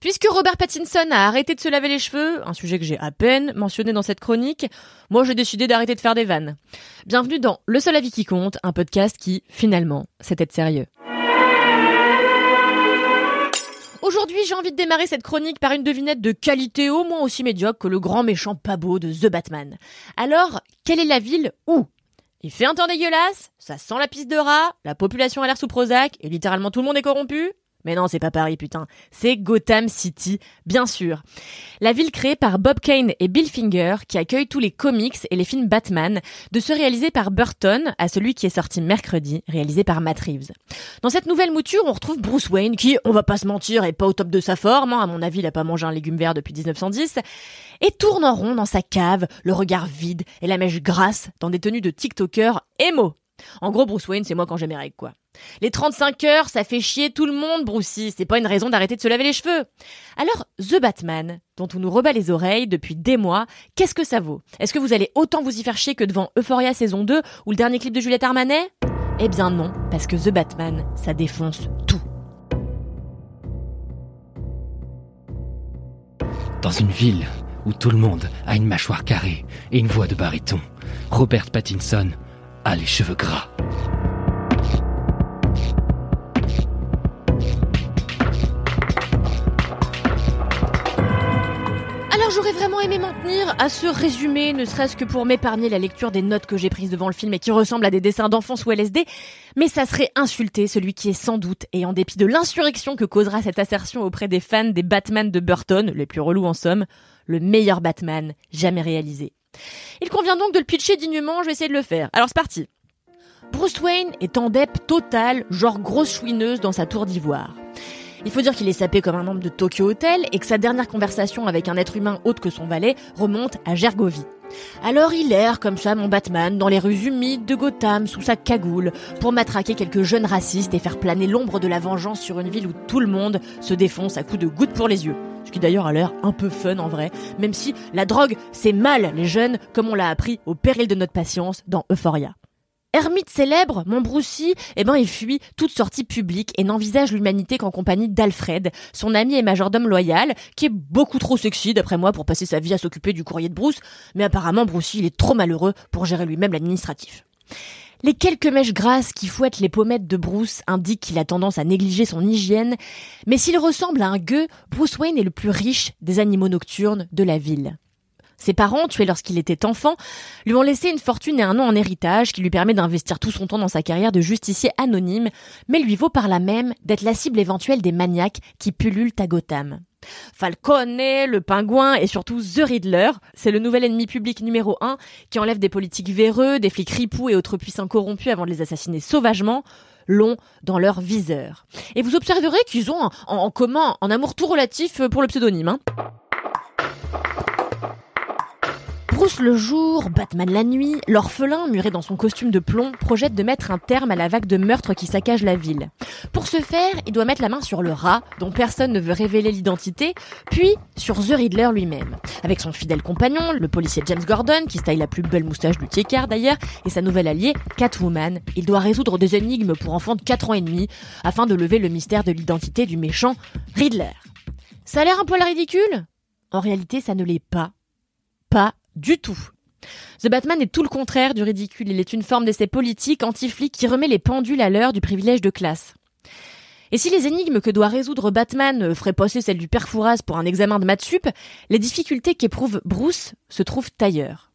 Puisque Robert Pattinson a arrêté de se laver les cheveux, un sujet que j'ai à peine mentionné dans cette chronique, moi j'ai décidé d'arrêter de faire des vannes. Bienvenue dans Le seul avis qui compte, un podcast qui, finalement, être sérieux. Aujourd'hui, j'ai envie de démarrer cette chronique par une devinette de qualité au moins aussi médiocre que le grand méchant pas beau de The Batman. Alors, quelle est la ville où? Il fait un temps dégueulasse, ça sent la piste de rat, la population a l'air sous Prozac et littéralement tout le monde est corrompu? Mais non, c'est pas Paris, putain. C'est Gotham City, bien sûr. La ville créée par Bob Kane et Bill Finger, qui accueille tous les comics et les films Batman, de se réaliser par Burton à celui qui est sorti mercredi, réalisé par Matt Reeves. Dans cette nouvelle mouture, on retrouve Bruce Wayne, qui, on va pas se mentir, est pas au top de sa forme, hein. à mon avis, il a pas mangé un légume vert depuis 1910, et tourne en rond dans sa cave, le regard vide et la mèche grasse, dans des tenues de TikToker émo. En gros, Bruce Wayne, c'est moi quand j'ai mes règles, quoi. Les 35 heures, ça fait chier tout le monde, Brucey. C'est pas une raison d'arrêter de se laver les cheveux. Alors, The Batman, dont on nous rebat les oreilles depuis des mois, qu'est-ce que ça vaut? Est-ce que vous allez autant vous y faire chier que devant Euphoria saison 2 ou le dernier clip de Juliette Armanet? Eh bien non, parce que The Batman, ça défonce tout. Dans une ville où tout le monde a une mâchoire carrée et une voix de baryton, Robert Pattinson a les cheveux gras. Alors j'aurais vraiment aimé m'en tenir à ce résumé, ne serait-ce que pour m'épargner la lecture des notes que j'ai prises devant le film et qui ressemblent à des dessins d'enfants sous LSD, mais ça serait insulter celui qui est sans doute, et en dépit de l'insurrection que causera cette assertion auprès des fans des Batman de Burton, les plus relous en somme, le meilleur Batman jamais réalisé. Il convient donc de le pitcher dignement, je vais essayer de le faire. Alors c'est parti. Bruce Wayne est en dep total, genre grosse chouineuse dans sa tour d'ivoire. Il faut dire qu'il est sapé comme un membre de Tokyo Hotel et que sa dernière conversation avec un être humain autre que son valet remonte à Gergovie. Alors il erre comme ça mon Batman dans les rues humides de Gotham sous sa cagoule pour matraquer quelques jeunes racistes et faire planer l'ombre de la vengeance sur une ville où tout le monde se défonce à coups de gouttes pour les yeux. Qui d'ailleurs a l'air un peu fun en vrai, même si la drogue c'est mal les jeunes comme on l'a appris au péril de notre patience dans Euphoria. Ermite célèbre, mon Brucey, eh ben, il fuit toute sortie publique et n'envisage l'humanité qu'en compagnie d'Alfred, son ami et majordome loyal, qui est beaucoup trop sexy d'après moi pour passer sa vie à s'occuper du courrier de Bruce, mais apparemment Brucey, il est trop malheureux pour gérer lui-même l'administratif. Les quelques mèches grasses qui fouettent les pommettes de Bruce indiquent qu'il a tendance à négliger son hygiène, mais s'il ressemble à un gueux, Bruce Wayne est le plus riche des animaux nocturnes de la ville. Ses parents, tués lorsqu'il était enfant, lui ont laissé une fortune et un nom en héritage qui lui permet d'investir tout son temps dans sa carrière de justicier anonyme, mais lui vaut par là même d'être la cible éventuelle des maniaques qui pullulent à Gotham. Falcone, le pingouin et surtout The Riddler, c'est le nouvel ennemi public numéro un qui enlève des politiques véreux, des flics ripoux et autres puissants corrompus avant de les assassiner sauvagement, l'ont dans leur viseur. Et vous observerez qu'ils ont en, commun un amour tout relatif pour le pseudonyme. Hein. Bruce le jour, Batman la nuit, l'orphelin, muré dans son costume de plomb, projette de mettre un terme à la vague de meurtres qui saccage la ville. Pour ce faire, il doit mettre la main sur le rat, dont personne ne veut révéler l'identité, puis sur The Riddler lui-même. Avec son fidèle compagnon, le policier James Gordon, qui taille la plus belle moustache du tiécard d'ailleurs, et sa nouvelle alliée, Catwoman, il doit résoudre des énigmes pour enfants de 4 ans et demi, afin de lever le mystère de l'identité du méchant Riddler. Ça a l'air un poil ridicule? En réalité, ça ne l'est pas. Pas du tout. The Batman est tout le contraire du ridicule. Il est une forme d'essai politique anti-flic qui remet les pendules à l'heure du privilège de classe. Et si les énigmes que doit résoudre Batman feraient passer celles du père Fouras pour un examen de maths sup, les difficultés qu'éprouve Bruce se trouvent ailleurs.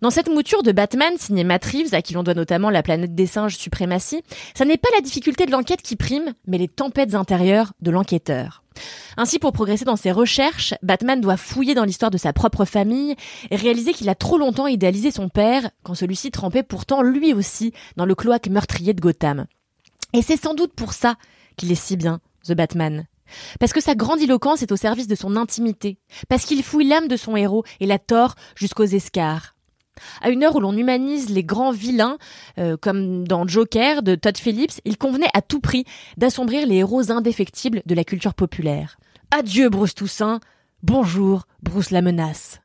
Dans cette mouture de Batman signée Matt à qui l'on doit notamment la planète des singes suprématie, ça n'est pas la difficulté de l'enquête qui prime, mais les tempêtes intérieures de l'enquêteur. Ainsi, pour progresser dans ses recherches, Batman doit fouiller dans l'histoire de sa propre famille et réaliser qu'il a trop longtemps idéalisé son père, quand celui-ci trempait pourtant lui aussi dans le cloaque meurtrier de Gotham. Et c'est sans doute pour ça qu'il est si bien, The Batman. Parce que sa grandiloquence est au service de son intimité. Parce qu'il fouille l'âme de son héros et la tord jusqu'aux escarres. À une heure où l'on humanise les grands vilains, euh, comme dans Joker de Todd Phillips, il convenait à tout prix d'assombrir les héros indéfectibles de la culture populaire. Adieu Bruce Toussaint, bonjour Bruce la menace.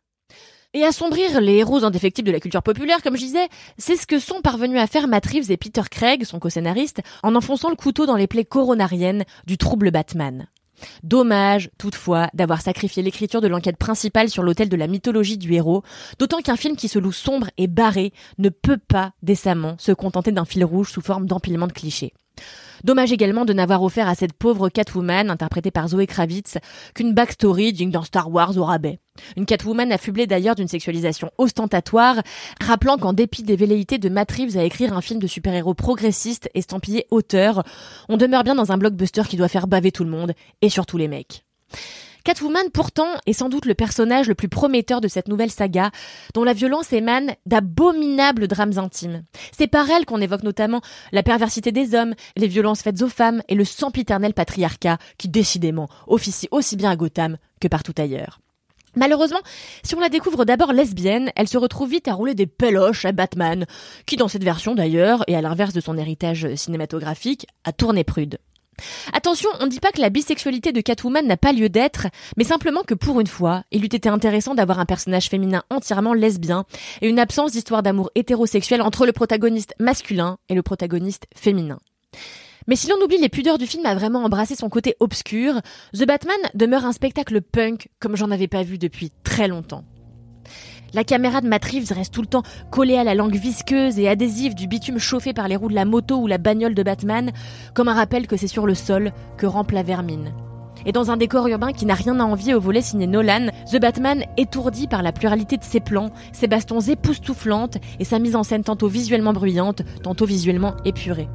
Et assombrir les héros indéfectibles de la culture populaire, comme je disais, c'est ce que sont parvenus à faire Matt Reeves et Peter Craig, son co-scénariste, en enfonçant le couteau dans les plaies coronariennes du trouble Batman. Dommage, toutefois, d'avoir sacrifié l'écriture de l'enquête principale sur l'autel de la mythologie du héros, d'autant qu'un film qui se loue sombre et barré ne peut pas décemment se contenter d'un fil rouge sous forme d'empilement de clichés. Dommage également de n'avoir offert à cette pauvre Catwoman, interprétée par Zoé Kravitz, qu'une backstory digne d'un Star Wars au rabais. Une Catwoman affublée d'ailleurs d'une sexualisation ostentatoire, rappelant qu'en dépit des velléités de Matt Reeves à écrire un film de super-héros progressiste estampillé auteur, on demeure bien dans un blockbuster qui doit faire baver tout le monde, et surtout les mecs. Catwoman, pourtant, est sans doute le personnage le plus prometteur de cette nouvelle saga, dont la violence émane d'abominables drames intimes. C'est par elle qu'on évoque notamment la perversité des hommes, les violences faites aux femmes et le sempiternel patriarcat qui, décidément, officie aussi bien à Gotham que partout ailleurs. Malheureusement, si on la découvre d'abord lesbienne, elle se retrouve vite à rouler des peloches à Batman, qui dans cette version d'ailleurs, et à l'inverse de son héritage cinématographique, a tourné prude. Attention, on ne dit pas que la bisexualité de Catwoman n'a pas lieu d'être, mais simplement que pour une fois, il eût été intéressant d'avoir un personnage féminin entièrement lesbien et une absence d'histoire d'amour hétérosexuel entre le protagoniste masculin et le protagoniste féminin. Mais si l'on oublie les pudeurs du film à vraiment embrasser son côté obscur, The Batman demeure un spectacle punk comme j'en avais pas vu depuis très longtemps. La caméra de Reeves reste tout le temps collée à la langue visqueuse et adhésive du bitume chauffé par les roues de la moto ou la bagnole de Batman, comme un rappel que c'est sur le sol que rampe la vermine. Et dans un décor urbain qui n'a rien à envier au volet signé Nolan, The Batman, étourdi par la pluralité de ses plans, ses bastons époustouflantes et sa mise en scène tantôt visuellement bruyante, tantôt visuellement épurée.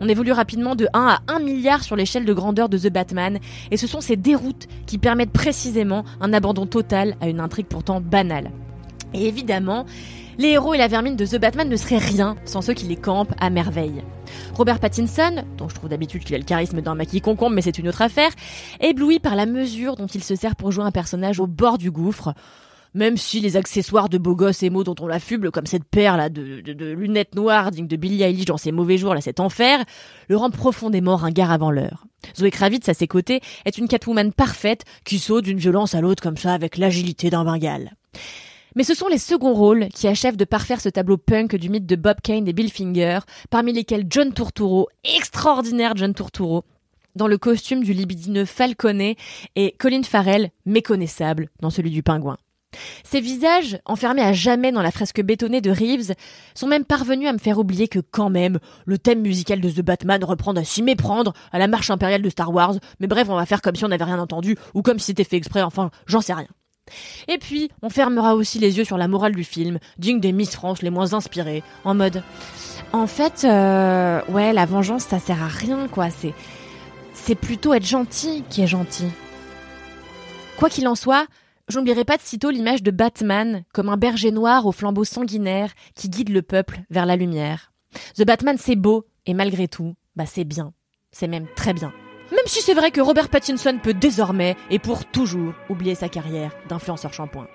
On évolue rapidement de 1 à 1 milliard sur l'échelle de grandeur de The Batman, et ce sont ces déroutes qui permettent précisément un abandon total à une intrigue pourtant banale. Et évidemment, les héros et la vermine de The Batman ne seraient rien sans ceux qui les campent à merveille. Robert Pattinson, dont je trouve d'habitude qu'il a le charisme d'un maquis concombre, mais c'est une autre affaire, ébloui par la mesure dont il se sert pour jouer un personnage au bord du gouffre. Même si les accessoires de beau gosse et mots dont on l'affuble, comme cette paire là de, lunettes noires digne de Billie Eilish dans ses mauvais jours, là cet enfer, le rend profondément ringard avant l'heure. Zoé Kravitz à ses côtés est une Catwoman parfaite qui saute d'une violence à l'autre comme ça avec l'agilité d'un bengale. Mais ce sont les seconds rôles qui achèvent de parfaire ce tableau punk du mythe de Bob Kane et Bill Finger, parmi lesquels John Turturro, extraordinaire John Turturro, dans le costume du libidineux Falconet, et Colin Farrell, méconnaissable, dans celui du pingouin. Ces visages, enfermés à jamais dans la fresque bétonnée de Reeves, sont même parvenus à me faire oublier que quand même, le thème musical de The Batman reprend à s'y méprendre à la marche impériale de Star Wars, mais bref, on va faire comme si on n'avait rien entendu, ou comme si c'était fait exprès, enfin, j'en sais rien. Et puis, on fermera aussi les yeux sur la morale du film, digne des Miss France les moins inspirées, en mode en fait, euh, ouais, la vengeance, ça sert à rien, quoi. C'est, c'est plutôt être gentil qui est gentil. Quoi qu'il en soit, j'oublierai pas de sitôt l'image de Batman comme un berger noir au flambeau sanguinaire qui guide le peuple vers la lumière. The Batman, c'est beau, et malgré tout, bah c'est bien. C'est même très bien. Même si c'est vrai que Robert Pattinson peut désormais et pour toujours oublier sa carrière d'influenceur shampoing.